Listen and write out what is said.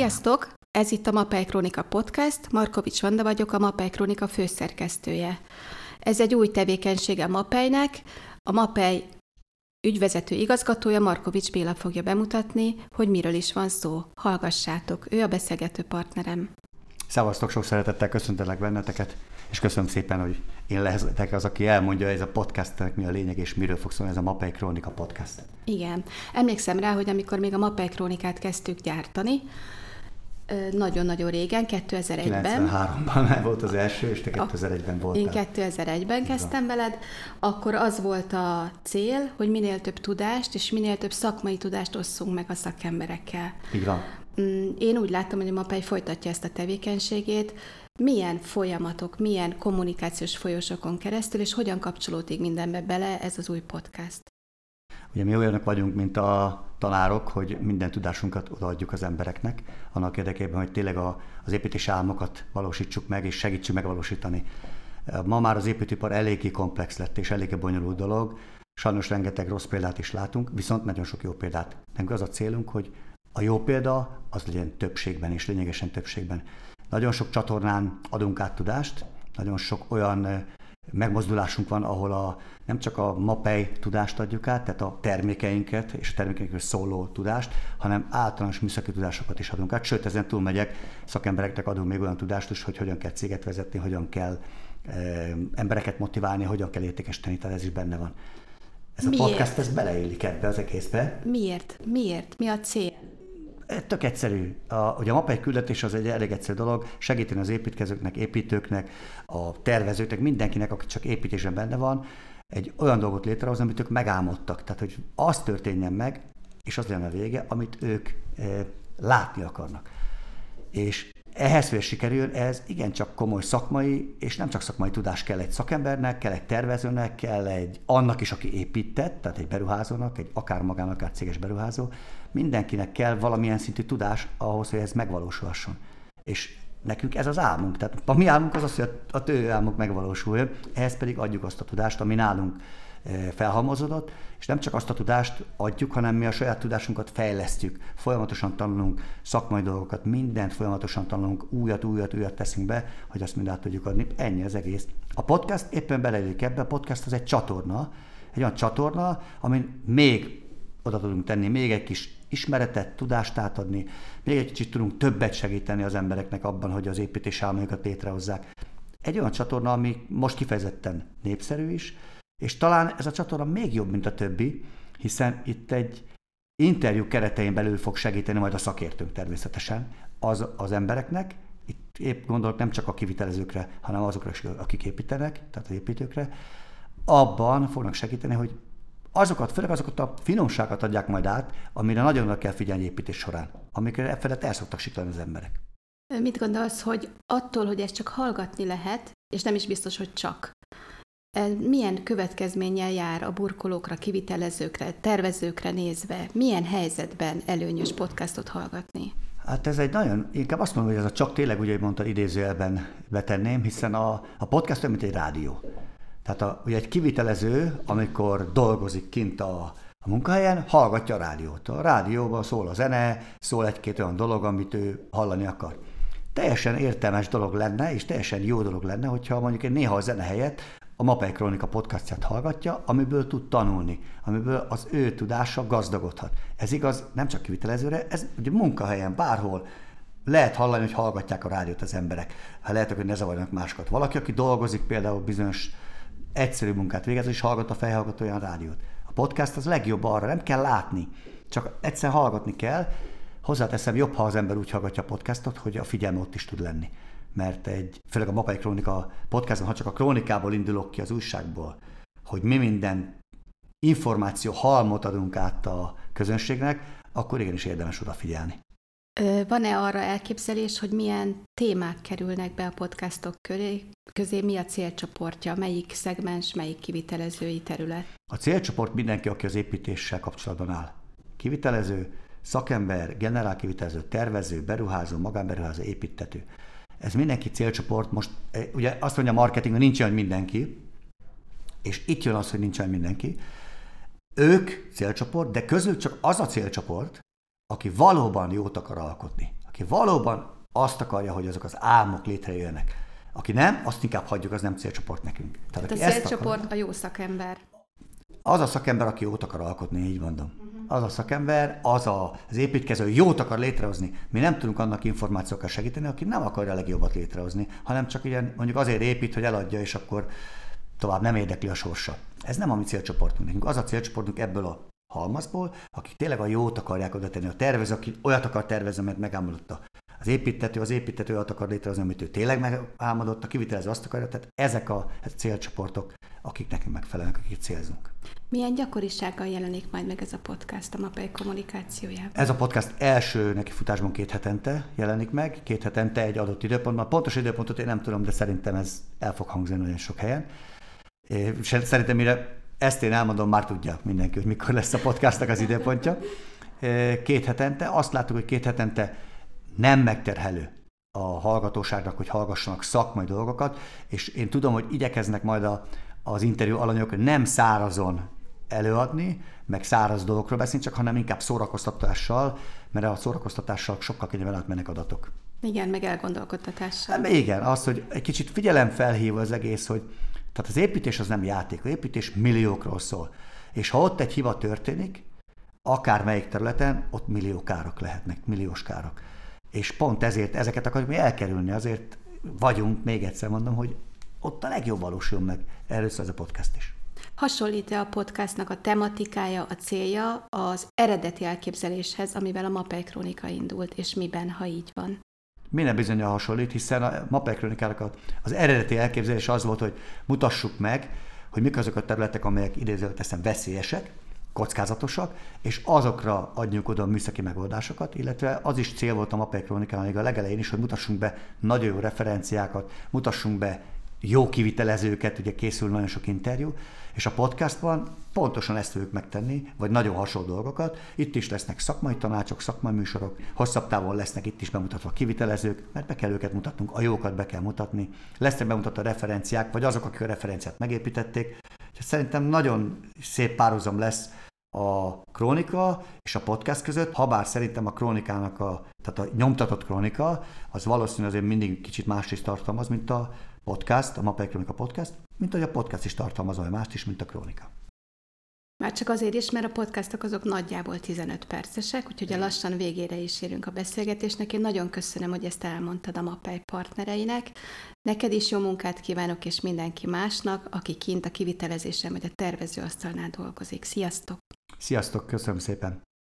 Sziasztok! Ez itt a Mapei Krónika Podcast, Markovics Vanda vagyok, a Mapei Krónika főszerkesztője. Ez egy új tevékenysége a Mapeinek. A Mapei ügyvezető igazgatója Markovics Béla fogja bemutatni, hogy miről is van szó. Hallgassátok, ő a beszélgető partnerem. Szevasztok, sok szeretettel köszöntelek benneteket, és köszönöm szépen, hogy én lehetek az, aki elmondja, ez a podcastnek mi a lényeg, és miről fog szólni ez a Mapei Krónika podcast. Igen. Emlékszem rá, hogy amikor még a Mapei Krónikát kezdtük gyártani, nagyon-nagyon régen, 2001-ben. 93-ban volt az első, és te 2001-ben voltál. Én 2001-ben kezdtem veled, akkor az volt a cél, hogy minél több tudást és minél több szakmai tudást osszunk meg a szakemberekkel. Így van. Mm, én úgy látom, hogy a MAPEI folytatja ezt a tevékenységét. Milyen folyamatok, milyen kommunikációs folyosokon keresztül, és hogyan kapcsolódik mindenbe bele ez az új podcast? Ugye mi olyanok vagyunk, mint a tanárok, hogy minden tudásunkat odaadjuk az embereknek, annak érdekében, hogy tényleg a, az építési álmokat valósítsuk meg, és segítsük megvalósítani. Ma már az építőipar eléggé komplex lett, és eléggé bonyolult dolog. Sajnos rengeteg rossz példát is látunk, viszont nagyon sok jó példát. Nekünk az a célunk, hogy a jó példa az legyen többségben, és lényegesen többségben. Nagyon sok csatornán adunk át tudást, nagyon sok olyan megmozdulásunk van, ahol a, nem csak a MAPEI tudást adjuk át, tehát a termékeinket és a termékeinkről szóló tudást, hanem általános műszaki tudásokat is adunk át. Sőt, ezen túlmegyek, szakembereknek adunk még olyan tudást is, hogy hogyan kell céget vezetni, hogyan kell e, embereket motiválni, hogyan kell értékesíteni, tehát ez is benne van. Ez Miért? a podcast, ez beleillik ebbe az egészbe. Miért? Miért? Mi a cél? Tök egyszerű. A, ugye a MAPEI küldetés az egy elég egyszerű dolog, segíteni az építkezőknek, építőknek, a tervezőknek, mindenkinek, aki csak építésben benne van, egy olyan dolgot létrehozni, amit ők megálmodtak. Tehát, hogy az történjen meg, és az legyen a vége, amit ők e, látni akarnak. És ehhez, hogy sikerül, ez igencsak komoly szakmai, és nem csak szakmai tudás kell egy szakembernek, kell egy tervezőnek, kell egy annak is, aki épített, tehát egy beruházónak, egy akár magának, akár céges beruházó, mindenkinek kell valamilyen szintű tudás ahhoz, hogy ez megvalósulhasson. És nekünk ez az álmunk. Tehát a mi álmunk az az, hogy a tő álmunk megvalósuljon, ehhez pedig adjuk azt a tudást, ami nálunk eh, felhalmozódott, és nem csak azt a tudást adjuk, hanem mi a saját tudásunkat fejlesztjük. Folyamatosan tanulunk szakmai dolgokat, mindent folyamatosan tanulunk, újat, újat, újat teszünk be, hogy azt mind át tudjuk adni. Ennyi az egész. A podcast éppen beleillik ebbe, a podcast az egy csatorna, egy olyan csatorna, amin még oda tudunk tenni még egy kis ismeretet, tudást átadni, még egy kicsit tudunk többet segíteni az embereknek abban, hogy az építés álmokat létrehozzák. Egy olyan csatorna, ami most kifejezetten népszerű is, és talán ez a csatorna még jobb, mint a többi, hiszen itt egy interjú keretein belül fog segíteni majd a szakértők természetesen az, az embereknek, itt épp gondolok nem csak a kivitelezőkre, hanem azokra is, akik építenek, tehát az építőkre, abban fognak segíteni, hogy azokat, főleg azokat a finomságokat adják majd át, amire nagyon oda kell figyelni építés során, amikre felett el szoktak siklani az emberek. Mit gondolsz, hogy attól, hogy ezt csak hallgatni lehet, és nem is biztos, hogy csak, e, milyen következménnyel jár a burkolókra, kivitelezőkre, tervezőkre nézve? Milyen helyzetben előnyös podcastot hallgatni? Hát ez egy nagyon, inkább azt mondom, hogy ez a csak tényleg, ugye mondta, idézőjelben betenném, hiszen a, a podcast olyan, mint egy rádió. Tehát a, ugye egy kivitelező, amikor dolgozik kint a, a munkahelyen, hallgatja a rádiót. A rádióban szól a zene, szól egy-két olyan dolog, amit ő hallani akar. Teljesen értelmes dolog lenne, és teljesen jó dolog lenne, hogyha mondjuk egy néha a zene helyett a Mapei Kronika podcastját hallgatja, amiből tud tanulni, amiből az ő tudása gazdagodhat. Ez igaz nem csak kivitelezőre, ez ugye munkahelyen, bárhol, lehet hallani, hogy hallgatják a rádiót az emberek. Ha lehet, hogy ne zavarjanak másokat. Valaki, aki dolgozik például bizonyos egyszerű munkát végez, és hallgat a fejhallgató olyan rádiót. A podcast az legjobb arra, nem kell látni, csak egyszer hallgatni kell. Hozzáteszem, jobb, ha az ember úgy hallgatja a podcastot, hogy a figyelme ott is tud lenni. Mert egy, főleg a Mapai Krónika podcaston, ha csak a krónikából indulok ki az újságból, hogy mi minden információ halmot adunk át a közönségnek, akkor igenis érdemes odafigyelni. Van-e arra elképzelés, hogy milyen témák kerülnek be a podcastok köré, közé, mi a célcsoportja, melyik szegmens, melyik kivitelezői terület? A célcsoport mindenki, aki az építéssel kapcsolatban áll. Kivitelező, szakember, generálkivitelező, tervező, beruházó, magánberuházó, építető. Ez mindenki célcsoport. Most ugye azt mondja a marketing, hogy nincs olyan mindenki, és itt jön az, hogy nincs olyan mindenki. Ők célcsoport, de közül csak az a célcsoport, aki valóban jót akar alkotni, aki valóban azt akarja, hogy azok az álmok létrejöjjenek. Aki nem, azt inkább hagyjuk, az nem célcsoport nekünk. Tehát, Tehát a célcsoport akar, a jó szakember. Az a szakember, aki jót akar alkotni, így mondom. Uh-huh. Az a szakember, az a, az építkező, jót akar létrehozni. Mi nem tudunk annak információkkal segíteni, aki nem akarja a legjobbat létrehozni, hanem csak ilyen, mondjuk azért épít, hogy eladja, és akkor tovább nem érdekli a sorsa. Ez nem a mi célcsoportunk. Nekünk az a célcsoportunk ebből a halmazból, akik tényleg a jót akarják oda tenni. A tervező, aki olyat akar tervezni, mert megálmodott az építető, az építető olyat akar létrehozni, amit ő tényleg megálmodott, a kivitelező azt akarja, tehát ezek a célcsoportok, akik nekünk megfelelnek, akik célzunk. Milyen gyakorisággal jelenik majd meg ez a podcast a MAPEI kommunikációjában? Ez a podcast első neki futásban két hetente jelenik meg, két hetente egy adott időpontban. Pontos időpontot én nem tudom, de szerintem ez el fog hangzani nagyon sok helyen. Szerintem mire ezt én elmondom, már tudja mindenki, hogy mikor lesz a podcastnak az időpontja. Két hetente, azt láttuk, hogy két hetente nem megterhelő a hallgatóságnak, hogy hallgassanak szakmai dolgokat, és én tudom, hogy igyekeznek majd a, az interjú alanyok nem szárazon előadni, meg száraz dolgokról beszélni, csak hanem inkább szórakoztatással, mert a szórakoztatással sokkal könnyebben átmennek adatok. Igen, meg elgondolkodtatással. Hát, igen, az, hogy egy kicsit figyelem felhívó az egész, hogy tehát az építés az nem játék, az építés milliókról szól. És ha ott egy hiba történik, akár melyik területen, ott millió károk lehetnek, milliós károk. És pont ezért ezeket akarjuk mi elkerülni, azért vagyunk, még egyszer mondom, hogy ott a legjobb valósul meg. Szól ez a podcast is. Hasonlít-e a podcastnak a tematikája, a célja az eredeti elképzeléshez, amivel a Mapei Krónika indult, és miben, ha így van? Minden bizony hasonlít, hiszen a Mapei Krónikának az eredeti elképzelés az volt, hogy mutassuk meg, hogy mik azok a területek, amelyek idézőt teszem veszélyesek, kockázatosak, és azokra adjuk oda a műszaki megoldásokat, illetve az is cél volt a Mapei Krónikán még a legelején is, hogy mutassunk be nagyon jó referenciákat, mutassunk be jó kivitelezőket, ugye készül nagyon sok interjú, és a podcastban pontosan ezt fogjuk megtenni, vagy nagyon hasonló dolgokat. Itt is lesznek szakmai tanácsok, szakmai műsorok, hosszabb távon lesznek itt is bemutatva kivitelezők, mert be kell őket mutatnunk, a jókat be kell mutatni. Lesznek bemutatva referenciák, vagy azok, akik a referenciát megépítették. Szerintem nagyon szép párhuzam lesz a krónika és a podcast között, ha bár szerintem a krónikának a, tehát a nyomtatott krónika, az valószínűleg azért mindig kicsit más is tartalmaz, mint a podcast, a Mapei Krónika podcast, mint hogy a podcast is tartalmaz olyan mást is, mint a krónika. Már csak azért is, mert a podcastok azok nagyjából 15 percesek, úgyhogy a lassan végére is érünk a beszélgetésnek. Én nagyon köszönöm, hogy ezt elmondtad a Mapei partnereinek. Neked is jó munkát kívánok, és mindenki másnak, aki kint a kivitelezésen vagy a tervezőasztalnál dolgozik. Sziasztok! Sziasztok, köszönöm szépen!